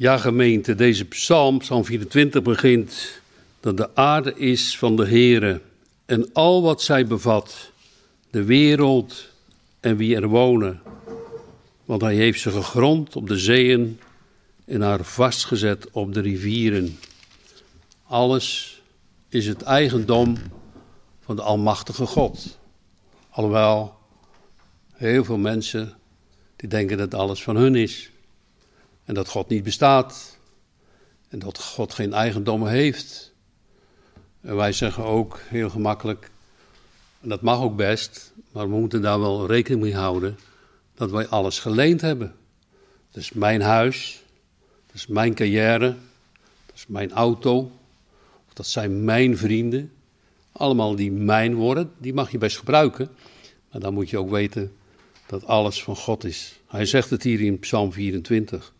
Ja, gemeente, deze psalm, psalm 24, begint dat de aarde is van de Heere en al wat zij bevat, de wereld en wie er wonen. Want hij heeft ze gegrond op de zeeën en haar vastgezet op de rivieren. Alles is het eigendom van de Almachtige God. Alhoewel heel veel mensen die denken dat alles van hun is. En dat God niet bestaat. En dat God geen eigendommen heeft. En wij zeggen ook heel gemakkelijk, en dat mag ook best, maar we moeten daar wel rekening mee houden, dat wij alles geleend hebben. Dat is mijn huis, dat is mijn carrière, dat is mijn auto, dat zijn mijn vrienden. Allemaal die mijn worden, die mag je best gebruiken. Maar dan moet je ook weten dat alles van God is. Hij zegt het hier in Psalm 24.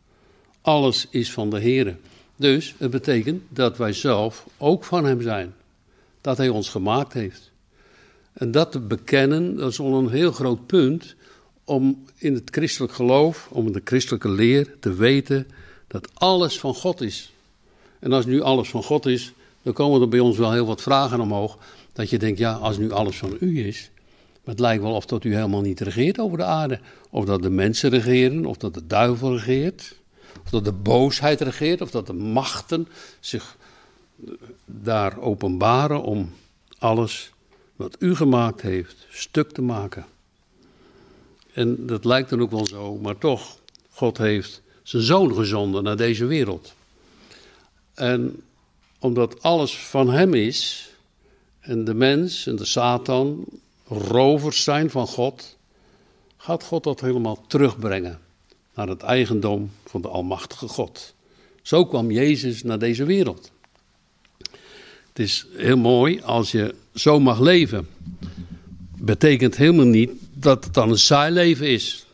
Alles is van de Heer. Dus het betekent dat wij zelf ook van Hem zijn. Dat Hij ons gemaakt heeft. En dat te bekennen, dat is een heel groot punt om in het christelijk geloof, om in de christelijke leer te weten dat alles van God is. En als nu alles van God is, dan komen er bij ons wel heel wat vragen omhoog. Dat je denkt, ja, als nu alles van u is, maar het lijkt wel of dat u helemaal niet regeert over de aarde. Of dat de mensen regeren, of dat de duivel regeert. Of dat de boosheid regeert, of dat de machten zich daar openbaren om alles wat u gemaakt heeft stuk te maken. En dat lijkt dan ook wel zo, maar toch, God heeft zijn zoon gezonden naar deze wereld. En omdat alles van hem is, en de mens en de Satan rovers zijn van God, gaat God dat helemaal terugbrengen naar het eigendom van de Almachtige God. Zo kwam Jezus naar deze wereld. Het is heel mooi als je zo mag leven. Betekent helemaal niet dat het dan een saai leven is.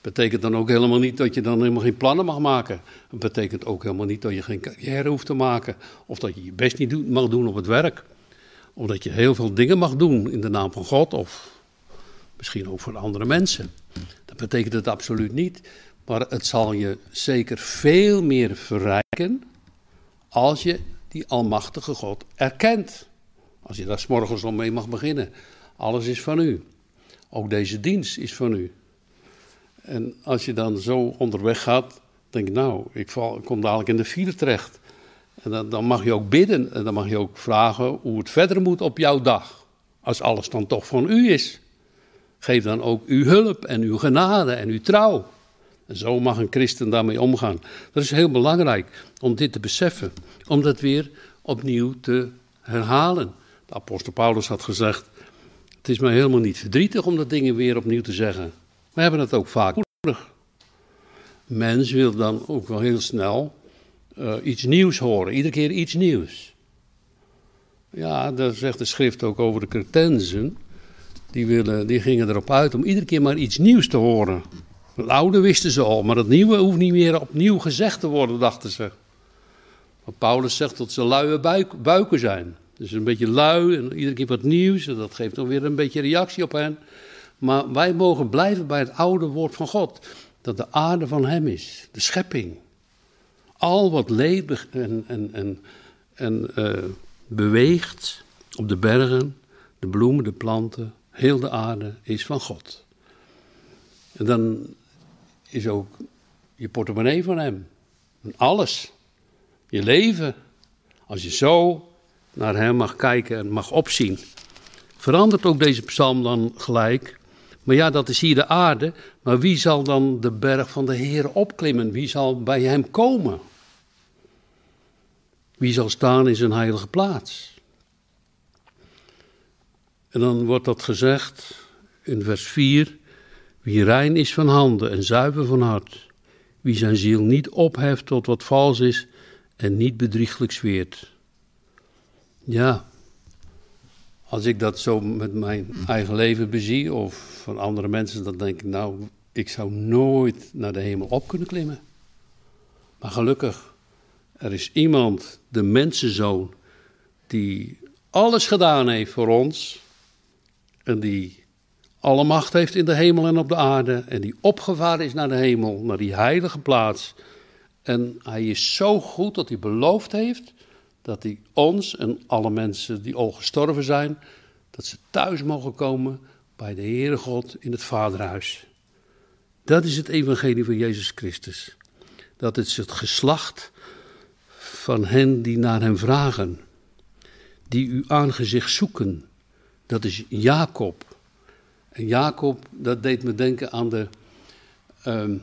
Betekent dan ook helemaal niet dat je dan helemaal geen plannen mag maken. Het betekent ook helemaal niet dat je geen carrière hoeft te maken. Of dat je je best niet mag doen op het werk. Of dat je heel veel dingen mag doen in de naam van God. Of misschien ook voor andere mensen. Dat betekent het absoluut niet. Maar het zal je zeker veel meer verrijken als je die Almachtige God erkent. Als je daar s morgens al mee mag beginnen. Alles is van u. Ook deze dienst is van u. En als je dan zo onderweg gaat, denk je, nou, ik kom dadelijk in de file terecht. En dan, dan mag je ook bidden en dan mag je ook vragen hoe het verder moet op jouw dag. Als alles dan toch van u is. Geef dan ook uw hulp en uw genade en uw trouw. En zo mag een christen daarmee omgaan. Dat is heel belangrijk om dit te beseffen. Om dat weer opnieuw te herhalen. De apostel Paulus had gezegd: Het is mij helemaal niet verdrietig om dat dingen weer opnieuw te zeggen. We hebben het ook vaak nodig. Mens wil dan ook wel heel snel uh, iets nieuws horen, iedere keer iets nieuws. Ja, daar zegt de schrift ook over de Cretensen. Die, willen, die gingen erop uit om iedere keer maar iets nieuws te horen. Oude wisten ze al, maar het nieuwe hoeft niet meer opnieuw gezegd te worden, dachten ze. Maar Paulus zegt dat ze luie buik, buiken zijn. Dus een beetje lui en iedere keer wat nieuws. En dat geeft dan weer een beetje reactie op hen. Maar wij mogen blijven bij het oude woord van God. Dat de aarde van hem is, de schepping. Al wat leeft en, en, en, en uh, beweegt op de bergen, de bloemen, de planten, heel de aarde is van God. En dan is ook je portemonnee van hem. Alles. Je leven. Als je zo naar hem mag kijken en mag opzien. Verandert ook deze psalm dan gelijk. Maar ja, dat is hier de aarde. Maar wie zal dan de berg van de Heer opklimmen? Wie zal bij hem komen? Wie zal staan in zijn heilige plaats? En dan wordt dat gezegd in vers 4. Wie rein is van handen en zuiver van hart. Wie zijn ziel niet opheft tot wat vals is en niet bedrieglijk zweert. Ja, als ik dat zo met mijn eigen leven bezie of van andere mensen, dan denk ik, nou, ik zou nooit naar de hemel op kunnen klimmen. Maar gelukkig, er is iemand, de mensenzoon, die alles gedaan heeft voor ons en die alle macht heeft in de hemel en op de aarde en die opgevaren is naar de hemel, naar die heilige plaats En hij is zo goed dat hij beloofd heeft dat hij ons en alle mensen die al gestorven zijn, dat ze thuis mogen komen bij de Heere God in het Vaderhuis. Dat is het evangelie van Jezus Christus. Dat is het geslacht van hen die naar hem vragen, die uw aangezicht zoeken. Dat is Jacob. Jacob, dat deed me denken aan, de, ehm,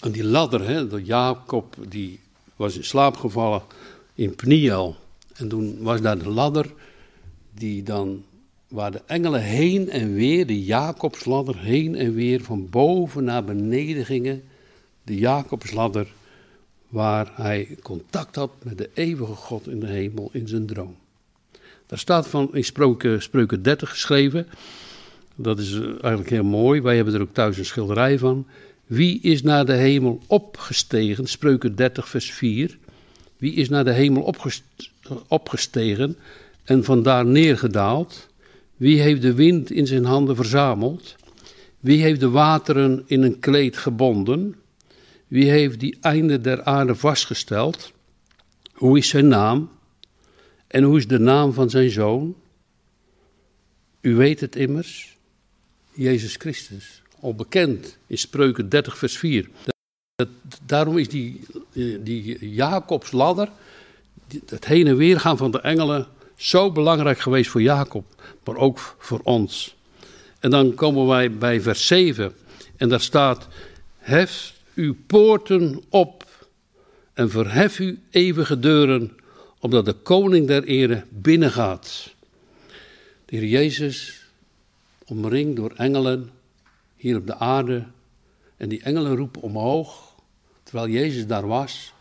aan die ladder. Hè? Dat Jacob die was in slaap gevallen in Pniel. En toen was daar de ladder die dan, waar de engelen heen en weer, de Jacobsladder heen en weer van boven naar beneden gingen. De Jacobsladder waar hij contact had met de eeuwige God in de hemel in zijn droom. Daar staat van in Spreuken 30 geschreven. Dat is eh, eigenlijk heel mooi. Wij hebben er ook thuis een schilderij van. Wie is naar de hemel opgestegen? Spreuken 30, vers 4. Wie is naar de hemel opgestegen en vandaar neergedaald? Wie heeft de wind in zijn handen verzameld? Wie heeft de wateren in een kleed gebonden? Wie heeft die einde der aarde vastgesteld? Hoe is zijn naam? En hoe is de naam van zijn zoon? U weet het immers, Jezus Christus, al bekend in Spreuken 30, vers 4. daarom is die, die Jacobs ladder, het heen en weer gaan van de engelen, zo belangrijk geweest voor Jacob, maar ook voor ons. En dan komen wij bij vers 7 en daar staat, hef uw poorten op en verhef uw eeuwige deuren, omdat de koning der ere binnengaat. De Heer Jezus, omringd door engelen, hier op de aarde, en die engelen roepen omhoog, terwijl Jezus daar was,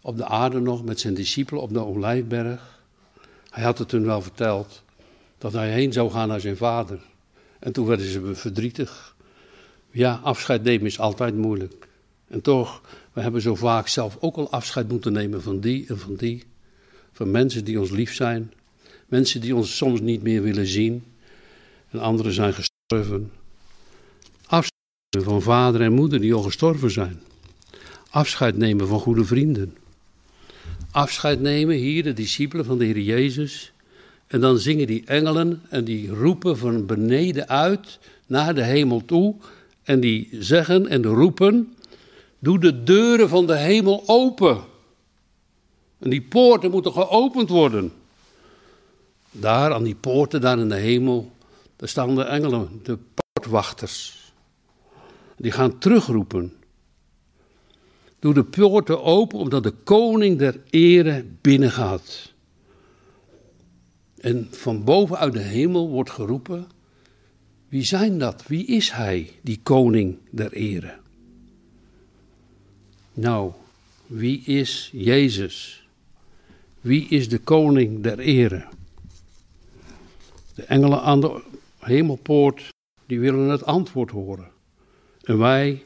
op de aarde nog met zijn discipelen op de Olijfberg. Hij had het toen wel verteld, dat hij heen zou gaan naar zijn vader. En toen werden ze verdrietig. Ja, afscheid nemen is altijd moeilijk. En toch, we hebben zo vaak zelf ook al afscheid moeten nemen van die en van die. Van mensen die ons lief zijn. Mensen die ons soms niet meer willen zien. En anderen zijn gestorven. Afscheid van vader en moeder die al gestorven zijn. Afscheid nemen van goede vrienden. Afscheid nemen, hier de discipelen van de Heer Jezus. En dan zingen die engelen en die roepen van beneden uit naar de hemel toe en die zeggen en roepen: Doe de deuren van de hemel open. En die poorten moeten geopend worden. Daar aan die poorten, daar in de hemel, daar staan de engelen, de poortwachters. Die gaan terugroepen. Doe de poorten open, omdat de koning der ere binnengaat. En van bovenuit de hemel wordt geroepen: wie zijn dat? Wie is hij, die koning der ere? Nou, wie is Jezus? Wie is de koning der ere? De engelen aan de hemelpoort, die willen het antwoord horen. En wij,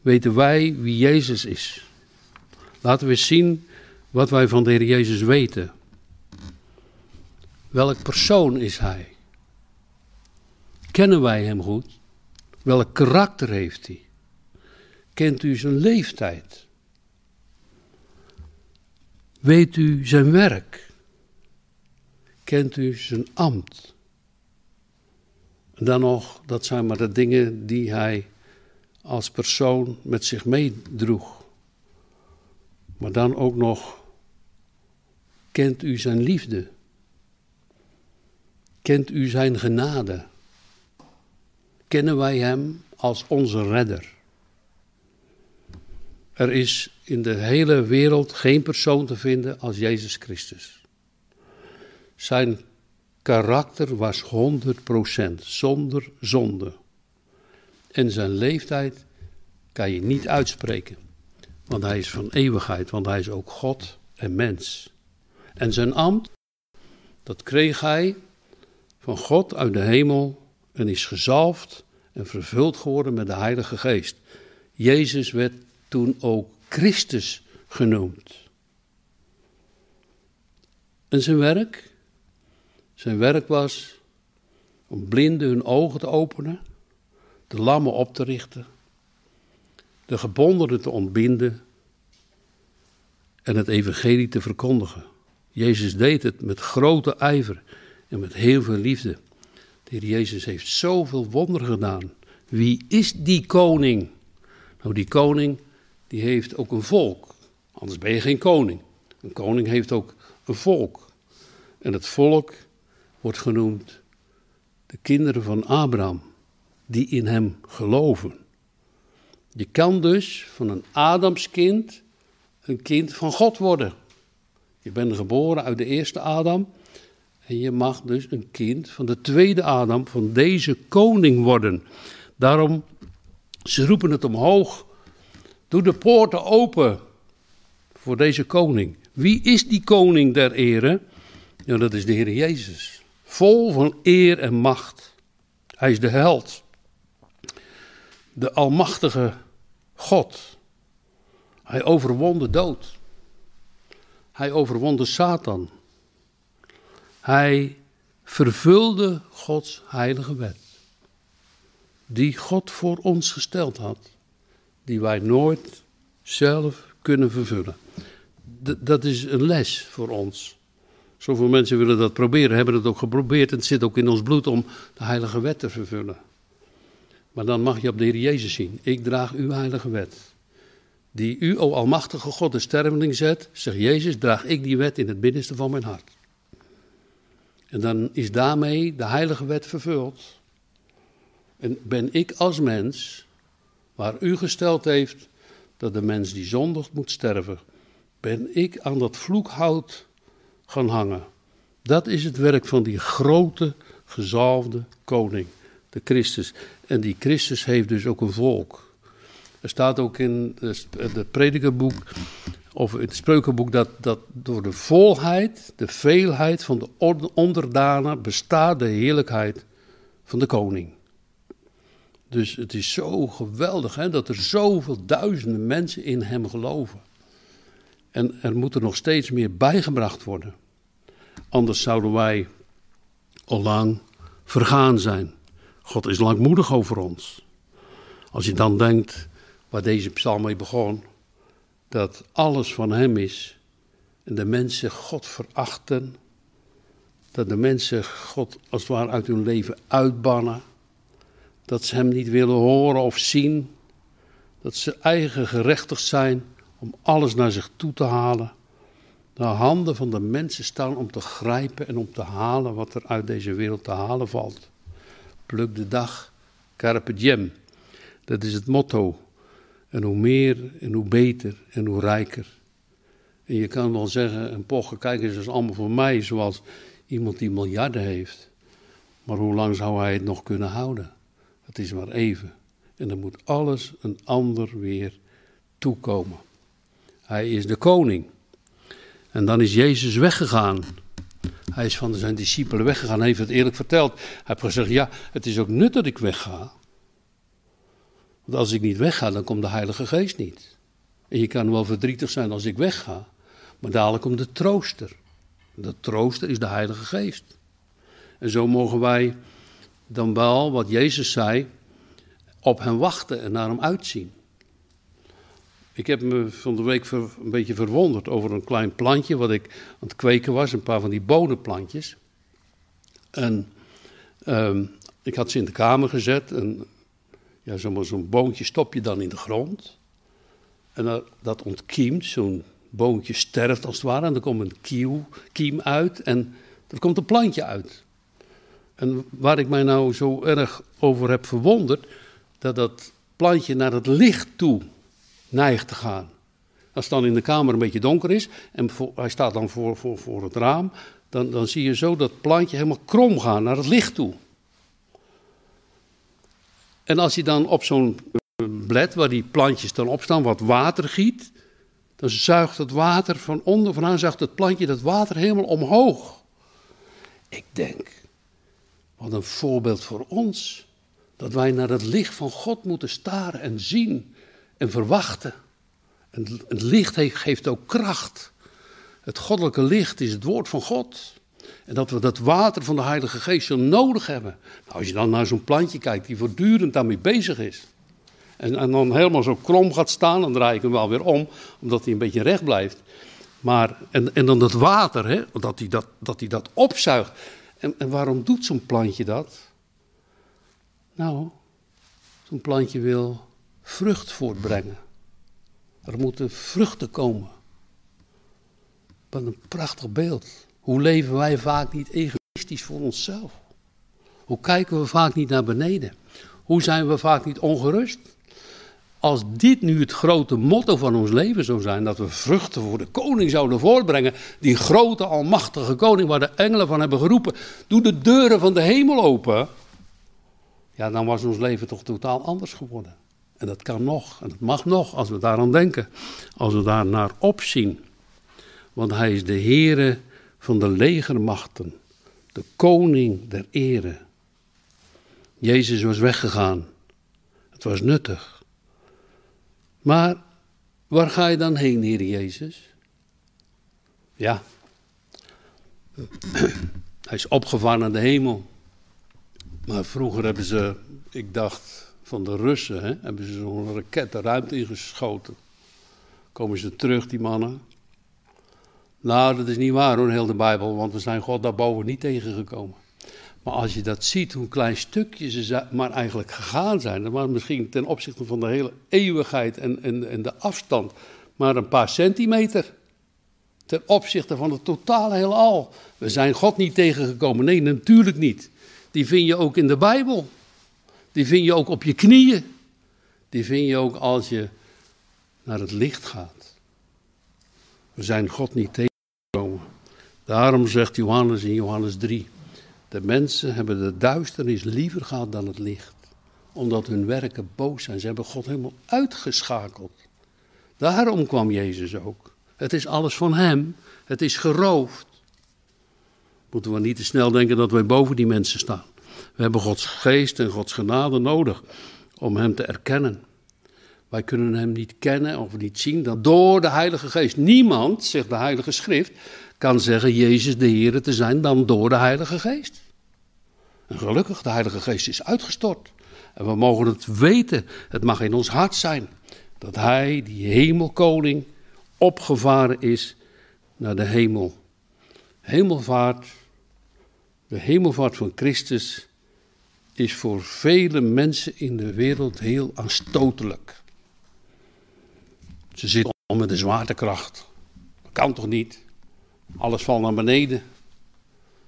weten wij wie Jezus is. Laten we zien wat wij van de Heer Jezus weten. Welk persoon is Hij? Kennen wij hem goed? Welk karakter heeft hij? Kent u zijn leeftijd? Weet u zijn werk? Kent u zijn ambt? Dan nog, dat zijn maar de dingen die hij als persoon met zich meedroeg. Maar dan ook nog, kent u zijn liefde? Kent u zijn genade? kennen wij Hem als onze redder. Er is in de hele wereld geen persoon te vinden als Jezus Christus. Zijn karakter was 100% zonder zonde. En zijn leeftijd kan je niet uitspreken, want hij is van eeuwigheid, want hij is ook God en mens. En zijn ambt, dat kreeg hij van God uit de hemel en is gezalfd en vervuld geworden met de Heilige Geest. Jezus werd toen ook Christus genoemd. En zijn werk? Zijn werk was om blinden hun ogen te openen, de lammen op te richten, de gebondenen te ontbinden en het evangelie te verkondigen. Jezus deed het met grote ijver en met heel veel liefde. De Heer Jezus heeft zoveel wonderen gedaan. Wie is die koning? Nou, die koning die heeft ook een volk. Anders ben je geen koning. Een koning heeft ook een volk. En het volk wordt genoemd de kinderen van Abraham, die in hem geloven. Je kan dus van een Adamskind een kind van God worden. Je bent geboren uit de eerste Adam en je mag dus een kind van de tweede Adam, van deze koning worden. Daarom, ze roepen het omhoog. Doe de poorten open voor deze koning. Wie is die koning der ere? Ja, dat is de Heer Jezus. Vol van eer en macht. Hij is de held. De almachtige God. Hij overwon de dood. Hij overwon de Satan. Hij vervulde Gods heilige wet. Die God voor ons gesteld had. Die wij nooit zelf kunnen vervullen. dat is een les voor ons. Zoveel mensen willen dat proberen, hebben het ook geprobeerd. En het zit ook in ons bloed om de heilige wet te vervullen. Maar dan mag je op de Heer Jezus zien. Ik draag uw heilige wet. Die u, o almachtige God, de sterveling zet, zegt Jezus, draag ik die wet in het binnenste van mijn hart. En dan is daarmee de heilige wet vervuld. En ben ik als mens, waar u gesteld heeft dat de mens die zondigt moet sterven, ben ik aan dat vloekhout gaan hangen. Dat is het werk van die grote, gezalfde koning, de Christus. En die Christus heeft dus ook een volk. Er staat ook in het predikerboek, of in het spreukenboek, dat, dat door de volheid, de veelheid van de onderdanen bestaat de heerlijkheid van de koning. Dus het is zo geweldig hè, dat er zoveel duizenden mensen in hem geloven. En er moet er nog steeds meer bijgebracht worden. Anders zouden wij al lang vergaan zijn. God is langmoedig over ons. Als je dan denkt waar deze psalm mee begon, dat alles van Hem is en de mensen God verachten, dat de mensen God als het ware uit hun leven uitbannen, dat ze Hem niet willen horen of zien, dat ze eigen gerechtigd zijn om alles naar zich toe te halen. De handen van de mensen staan om te grijpen en om te halen wat er uit deze wereld te halen valt. Pluk de dag, carpe diem. Dat is het motto. En hoe meer en hoe beter en hoe rijker. En je kan wel zeggen, en pochen, kijk eens, dat is allemaal voor mij, zoals iemand die miljarden heeft. Maar hoe lang zou hij het nog kunnen houden? Het is maar even. En dan moet alles een ander weer toekomen. Hij is de koning. En dan is Jezus weggegaan. Hij is van zijn discipelen weggegaan, hij heeft het eerlijk verteld. Hij heeft gezegd, ja, het is ook nut dat ik wegga. Want als ik niet wegga, dan komt de Heilige Geest niet. En je kan wel verdrietig zijn als ik wegga, maar dadelijk komt de trooster. De trooster is de Heilige Geest. En zo mogen wij dan wel, wat Jezus zei, op hem wachten en naar hem uitzien. Ik heb me van de week een beetje verwonderd over een klein plantje wat ik aan het kweken was, een paar van die bodemplantjes. En um, ik had ze in de kamer gezet en ja, zo'n zo boontje stop je dan in de grond. En dat, ontkiemt, zo'n boontje sterft als het ware en er komt een kiem uit en er komt een plantje uit. En waar ik mij nou zo erg over heb verwonderd, dat dat plantje naar het licht toe neigt te gaan. Als het dan in de kamer een beetje donker is en hij staat dan voor, voor, voor het raam, dan, dan zie je zo dat plantje helemaal krom gaan naar het licht toe. En als je dan op zo'n blad waar die plantjes dan op staan wat water giet, dan zuigt het water van onder vandaan, zuigt het plantje dat water helemaal omhoog. Ik denk, wat een voorbeeld voor ons. Dat wij naar het licht van God moeten staren en zien en verwachten. En het licht geeft ook kracht. Het goddelijke licht is het woord van God. En dat we dat water van de Heilige Geest zo nodig hebben. Nou, als je dan naar zo'n plantje kijkt die voortdurend daarmee bezig is. En, en dan helemaal zo krom gaat staan, dan draai ik hem wel weer om, omdat hij een beetje recht blijft. Maar, en, en dan dat water, hè, dat hij dat, dat, hij dat opzuigt. En, en waarom doet zo'n plantje dat? Nou, zo'n plantje wil vrucht voortbrengen. Er moeten vruchten komen. Wat een prachtig beeld. Hoe leven wij vaak niet egoïstisch voor onszelf? Hoe kijken we vaak niet naar beneden? Hoe zijn we vaak niet ongerust? Als dit nu het grote motto van ons leven zou zijn, dat we vruchten voor de koning zouden voortbrengen, die grote, almachtige koning waar de engelen van hebben geroepen, doe de deuren van de hemel open, ja, dan was ons leven toch totaal anders geworden. En dat kan nog, en dat mag nog, als we daaraan denken, als we daar naar opzien. Want hij is de Heere van de legermachten, de koning der ere. Jezus was weggegaan. Het was nuttig. Maar waar ga je dan heen, Heer Jezus? Ja, hij is opgevaren naar de hemel. Maar vroeger hebben ze, ik dacht van de Russen, hè, hebben ze zo'n raket de ruimte ingeschoten. Komen ze terug, die mannen. Nou, dat is niet waar hoor, heel de Bijbel, want we zijn God daarboven niet tegengekomen. Maar als je dat ziet, hoe klein stukje ze maar eigenlijk gegaan zijn, maar misschien ten opzichte van de hele eeuwigheid en, en, en de afstand, maar een paar centimeter. Ten opzichte van het totale heelal. We zijn God niet tegengekomen. Nee, natuurlijk niet. Die vind je ook in de Bijbel. Die vind je ook op je knieën. Die vind je ook als je naar het licht gaat. We zijn God niet tegengekomen. Daarom zegt Johannes in Johannes 3. De mensen hebben de duisternis liever gehad dan het licht. Omdat hun werken boos zijn. Ze hebben God helemaal uitgeschakeld. Daarom kwam Jezus ook. Het is alles van Hem. Het is geroofd. Moeten we niet te snel denken dat wij boven die mensen staan. We hebben Gods geest en Gods genade nodig om Hem te erkennen. Wij kunnen Hem niet kennen of niet zien dan door de Heilige Geest. Niemand, zegt de Heilige Schrift, kan zeggen Jezus de Heer te zijn dan door de Heilige Geest. En gelukkig, de Heilige Geest is uitgestort. En we mogen het weten, het mag in ons hart zijn, dat Hij, die hemelkoning, opgevaren is naar de hemel. Hemelvaart, de hemelvaart van Christus, is voor vele mensen in de wereld heel aanstotelijk. Ze zitten om met de zwaartekracht. Dat kan toch niet? Alles valt naar beneden.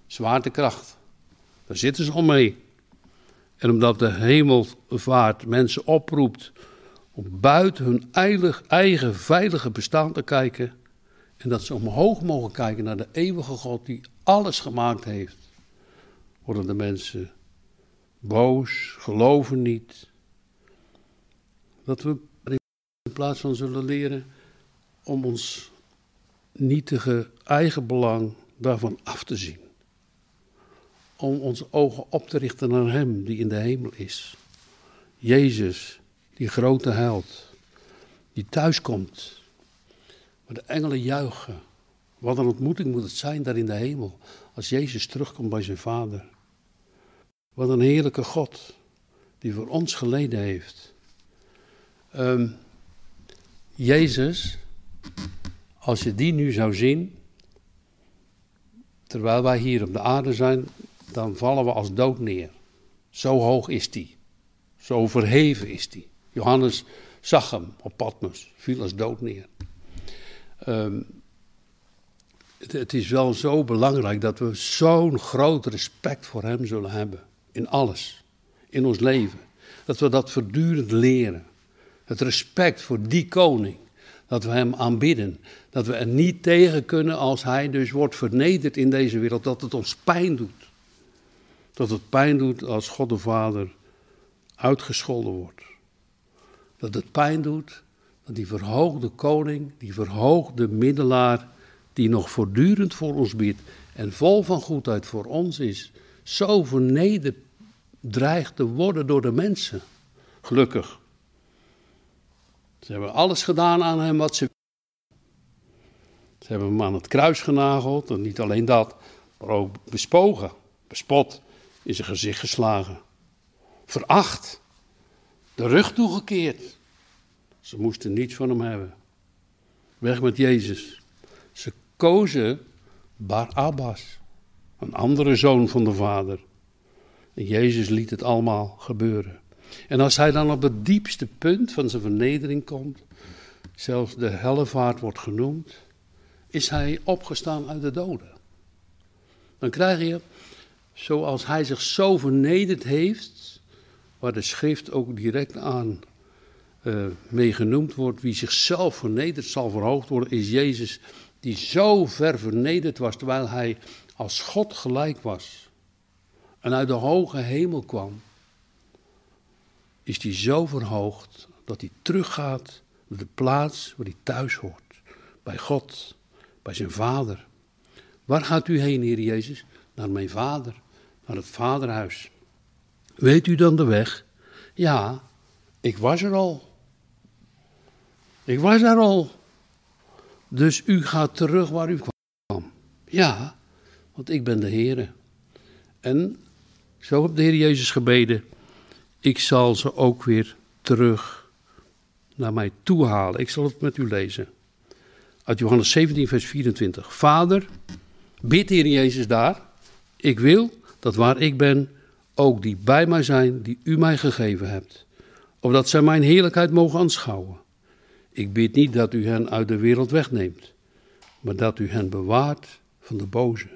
Zwaartekracht. Daar zitten ze al mee. En omdat de hemelvaart mensen oproept om buiten hun eigen veilige bestaan te kijken. En dat ze omhoog mogen kijken naar de eeuwige God die alles gemaakt heeft. Worden de mensen boos, geloven niet. Dat we in plaats van zullen leren om ons nietige eigen belang daarvan af te zien. Om onze ogen op te richten naar Hem die in de hemel is. Jezus, die grote held, die thuiskomt. Waar de engelen juichen. Wat een ontmoeting moet het zijn daar in de hemel. Als Jezus terugkomt bij zijn Vader. Wat een heerlijke God die voor ons geleden heeft. Um, Jezus, als je die nu zou zien, terwijl wij hier op de aarde zijn, dan vallen we als dood neer. Zo hoog is die. Zo verheven is die. Johannes zag hem op Patmos, viel als dood neer. Um, het, het, is wel zo belangrijk dat we zo'n groot respect voor hem zullen hebben in alles, in ons leven. Dat we dat voortdurend leren. Het respect voor die koning. Dat we hem aanbidden. Dat we er niet tegen kunnen als hij dus wordt vernederd in deze wereld. Dat het ons pijn doet. Dat het pijn doet als God de Vader uitgescholden wordt. Dat het pijn doet dat die verhoogde koning, die verhoogde middelaar, die nog voortdurend voor ons bidt en vol van goedheid voor ons is, zo vernederd dreigt te worden door de mensen. Gelukkig. Ze hebben alles gedaan aan hem wat ze. Ze hebben hem aan het kruis genageld. En niet alleen dat, maar ook bespogen, bespot, in zijn gezicht geslagen. Veracht. de rug toegekeerd. Ze moesten niets van hem hebben. Weg met Jezus. Ze kozen Barabbas, een andere zoon van de Vader. Jezus liet het allemaal gebeuren. En als hij dan op het diepste punt van zijn vernedering komt, zelfs de hellevaart wordt genoemd, is hij opgestaan uit de doden. Dan krijg je, zoals hij zich zo vernederd heeft, waar de schrift ook direct aan uh, mee genoemd wordt, wie zichzelf vernedert zal verhoogd worden, is Jezus die zo ver vernederd was terwijl hij als God gelijk was en uit de hoge hemel kwam, is hij zo verhoogd dat hij teruggaat naar de plaats waar hij thuis hoort, bij God, bij zijn Vader. Waar gaat u heen, Heer Jezus? Naar mijn Vader, naar het Vaderhuis. Weet u dan de weg? Ja, ik was er al. Ik was er al. Dus u gaat terug waar u kwam. Ja, want ik ben de Heer. En zo heeft de Heer Jezus gebeden. Ik zal ze ook weer terug naar mij toe halen. Ik zal het met u lezen. Uit Johannes 17, vers 24. Vader, bid Heer Jezus daar. Ik wil dat waar ik ben, ook die bij mij zijn die u mij gegeven hebt. Opdat zij mijn heerlijkheid mogen aanschouwen. Ik bid niet dat u hen uit de wereld wegneemt, maar dat u hen bewaart van de boze.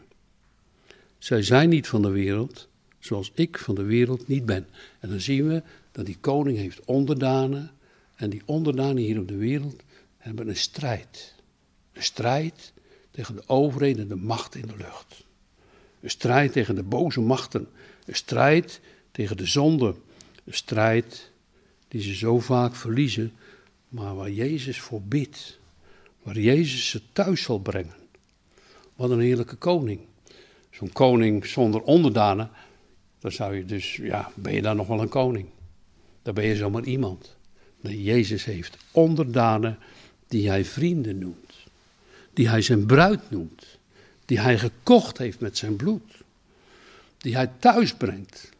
Zij zijn niet van de wereld, zoals ik van de wereld niet ben. En dan zien we dat die koning heeft onderdanen. En die onderdanen hier op de wereld hebben een strijd. Een strijd tegen de overheden en de macht in de lucht. Een strijd tegen de boze machten. Een strijd tegen de zonde. Een strijd die ze zo vaak verliezen maar waar Jezus voor bidt, waar Jezus ze thuis zal brengen. Wat een heerlijke koning. Zo'n koning zonder onderdanen, dan zou je dus, ja, ben je dan nog wel een koning? Dan ben je zomaar iemand. Nee, Jezus heeft onderdanen die hij vrienden noemt, die hij zijn bruid noemt, die hij gekocht heeft met zijn bloed, die hij thuis brengt.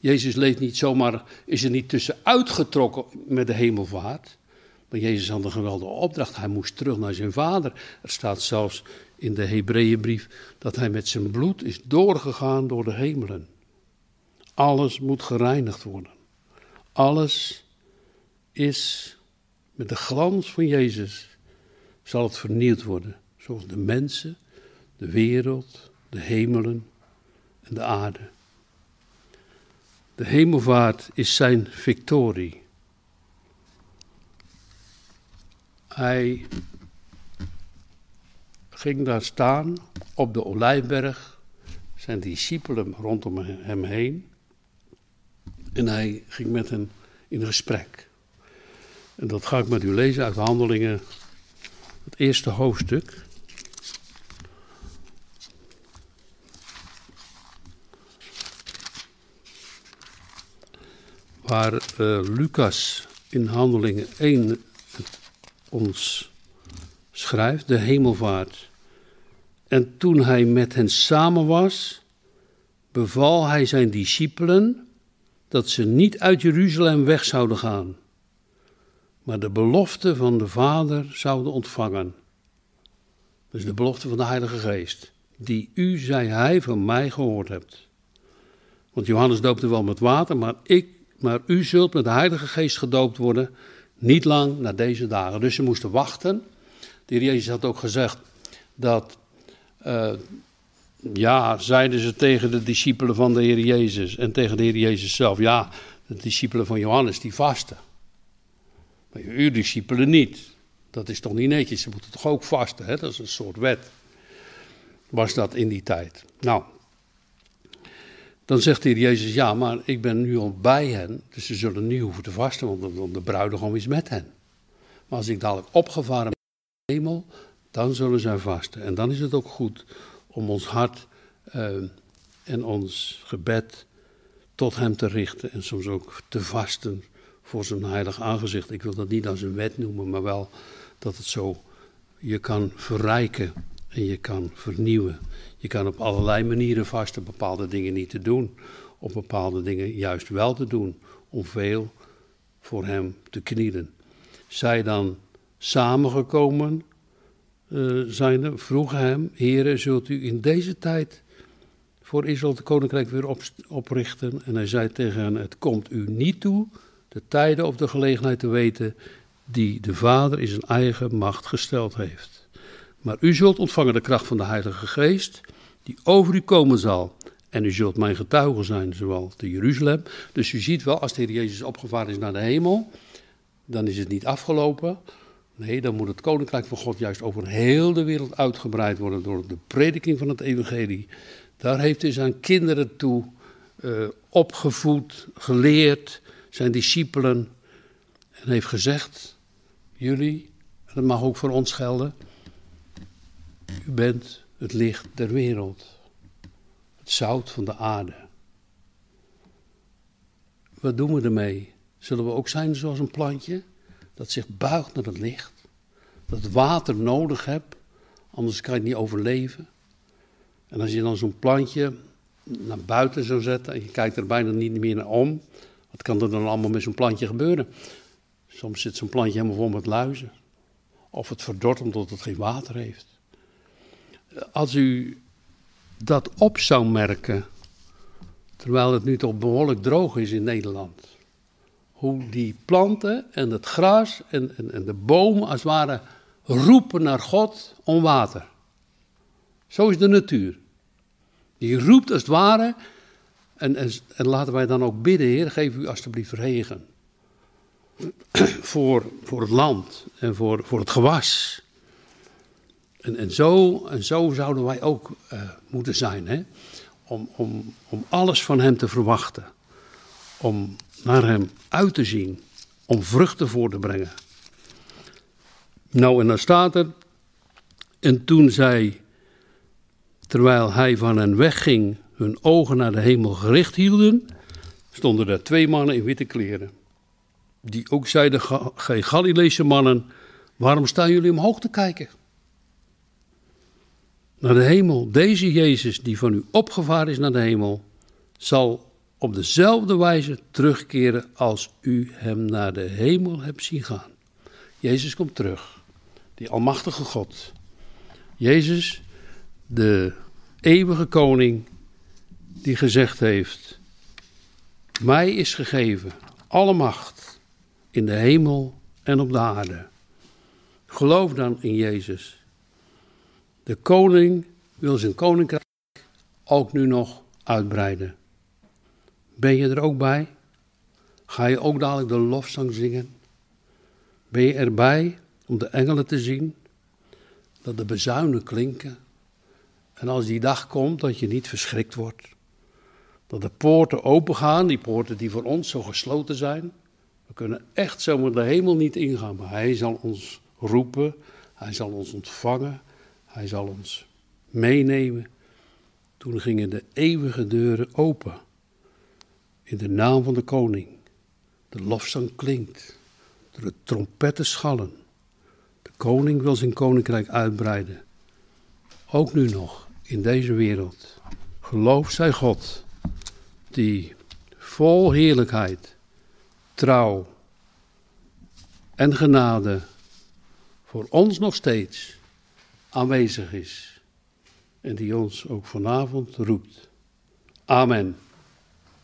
Jezus leeft niet zomaar, is er niet tussenuit getrokken met de hemelvaart. Maar Jezus had een geweldige opdracht. Hij moest terug naar zijn vader. Er staat zelfs in de Hebreeënbrief dat hij met zijn bloed is doorgegaan door de hemelen. Alles moet gereinigd worden. Alles is met de glans van Jezus zal het vernieuwd worden. Zoals de mensen, de wereld, de hemelen en de aarde. De hemelvaart is zijn victorie. Hij ging daar staan op de Olijfberg, zijn discipelen rondom hem heen. En hij ging met hen in gesprek. En dat ga ik met u lezen uit de Handelingen, het eerste hoofdstuk. Waar uh, Lucas in Handelingen 1 ons schrijft, de hemelvaart. En toen hij met hen samen was, beval hij zijn discipelen dat ze niet uit Jeruzalem weg zouden gaan, maar de belofte van de Vader zouden ontvangen. Dus de belofte van de Heilige Geest, die u, zei hij, van mij gehoord hebt. Want Johannes doopte wel met water, maar, ik, maar u zult met de Heilige Geest gedoopt worden niet lang na deze dagen. Dus ze moesten wachten. De heer Jezus had ook gezegd dat, uh, ja, zeiden ze tegen de discipelen van de Heer Jezus en tegen de Heer Jezus zelf, ja, de discipelen van Johannes die vasten. Maar uw discipelen niet. Dat is toch niet netjes, ze moeten toch ook vasten, hè? dat is een soort wet. Was dat in die tijd. Nou, dan zegt de heer Jezus, ja, maar ik ben nu al bij hen, dus ze zullen niet hoeven te vasten, want de bruidegom is met hen. Maar als ik dadelijk opgevaren ben in de hemel, dan zullen zij vasten. En dan is het ook goed om ons hart uh, en ons gebed tot hem te richten en soms ook te vasten voor zijn heilig aangezicht. Ik wil dat niet als een wet noemen, maar wel dat het zo je kan verrijken en je kan vernieuwen. Je kan op allerlei manieren vasten bepaalde dingen niet te doen, of bepaalde dingen juist wel te doen, om veel voor hem te knielen. Zij dan samengekomen uh, zijnde, vroegen hem, Heere, zult u in deze tijd voor Israël het koninkrijk weer op, oprichten? En hij zei tegen hen, het komt u niet toe de tijden of de gelegenheid te weten die de Vader in zijn eigen macht gesteld heeft. Maar u zult ontvangen de kracht van de Heilige Geest, die over u komen zal. En u zult mijn getuige zijn, zowel te Jeruzalem. Dus u ziet wel, als de Heer Jezus opgevaren is naar de hemel, dan is het niet afgelopen. Nee, dan moet het koninkrijk van God juist over heel de wereld uitgebreid worden door de prediking van het evangelie. Daar heeft hij zijn kinderen toe uh, opgevoed, geleerd, zijn discipelen. En heeft gezegd, jullie, en dat mag ook voor ons gelden, u bent het licht der wereld. Het zout van de aarde. Wat doen we ermee? Zullen we ook zijn zoals een plantje dat zich buigt naar het licht? Dat water nodig hebt, anders kan je het niet overleven. En als je dan zo'n plantje naar buiten zou zetten en je kijkt er bijna niet meer naar om, wat kan er dan allemaal met zo'n plantje gebeuren? Soms zit zo'n plantje helemaal vol met luizen. Of het verdort omdat het geen water heeft. Als u dat op zou merken, terwijl het nu toch behoorlijk droog is in Nederland. Hoe die planten en het gras en, en, en de bomen als het ware roepen naar God om water. Zo is de natuur. Die roept als het ware. En, en, en laten wij dan ook bidden, Heer, geef u alstublieft regen. voor, voor het land en voor, voor het gewas. En, en, zo, en zo zouden wij ook uh, moeten zijn. Hè? Om, om, om alles van Hem te verwachten. Om naar Hem uit te zien. Om vruchten voor te brengen. Nou, en dan staat er. En toen zij, terwijl hij van hen wegging, hun ogen naar de hemel gericht hielden, stonden er twee mannen in witte kleren. Die ook zeiden: Gij Galileese mannen, waarom staan jullie omhoog te kijken? naar de hemel. Deze Jezus, die van u opgevaren is naar de hemel, zal op dezelfde wijze terugkeren als u hem naar de hemel hebt zien gaan. Jezus komt terug, die almachtige God. Jezus, de eeuwige koning, die gezegd heeft: Mij is gegeven alle macht in de hemel en op de aarde. Geloof dan in Jezus de koning wil zijn koninkrijk ook nu nog uitbreiden. Ben je er ook bij? Ga je ook dadelijk de lofzang zingen? Ben je erbij om de engelen te zien? Dat de bezuinen klinken? En als die dag komt, dat je niet verschrikt wordt. Dat de poorten opengaan, die poorten die voor ons zo gesloten zijn. We kunnen echt zomaar de hemel niet ingaan, maar Hij zal ons roepen, Hij zal ons ontvangen. Hij zal ons meenemen. Toen gingen de eeuwige deuren open. In de naam van de koning. De lofzang klinkt. De trompetten schallen. De koning wil zijn koninkrijk uitbreiden. Ook nu nog in deze wereld. Geloof zij God, die vol heerlijkheid, trouw en genade voor ons nog steeds aanwezig is en die ons ook vanavond roept. Amen.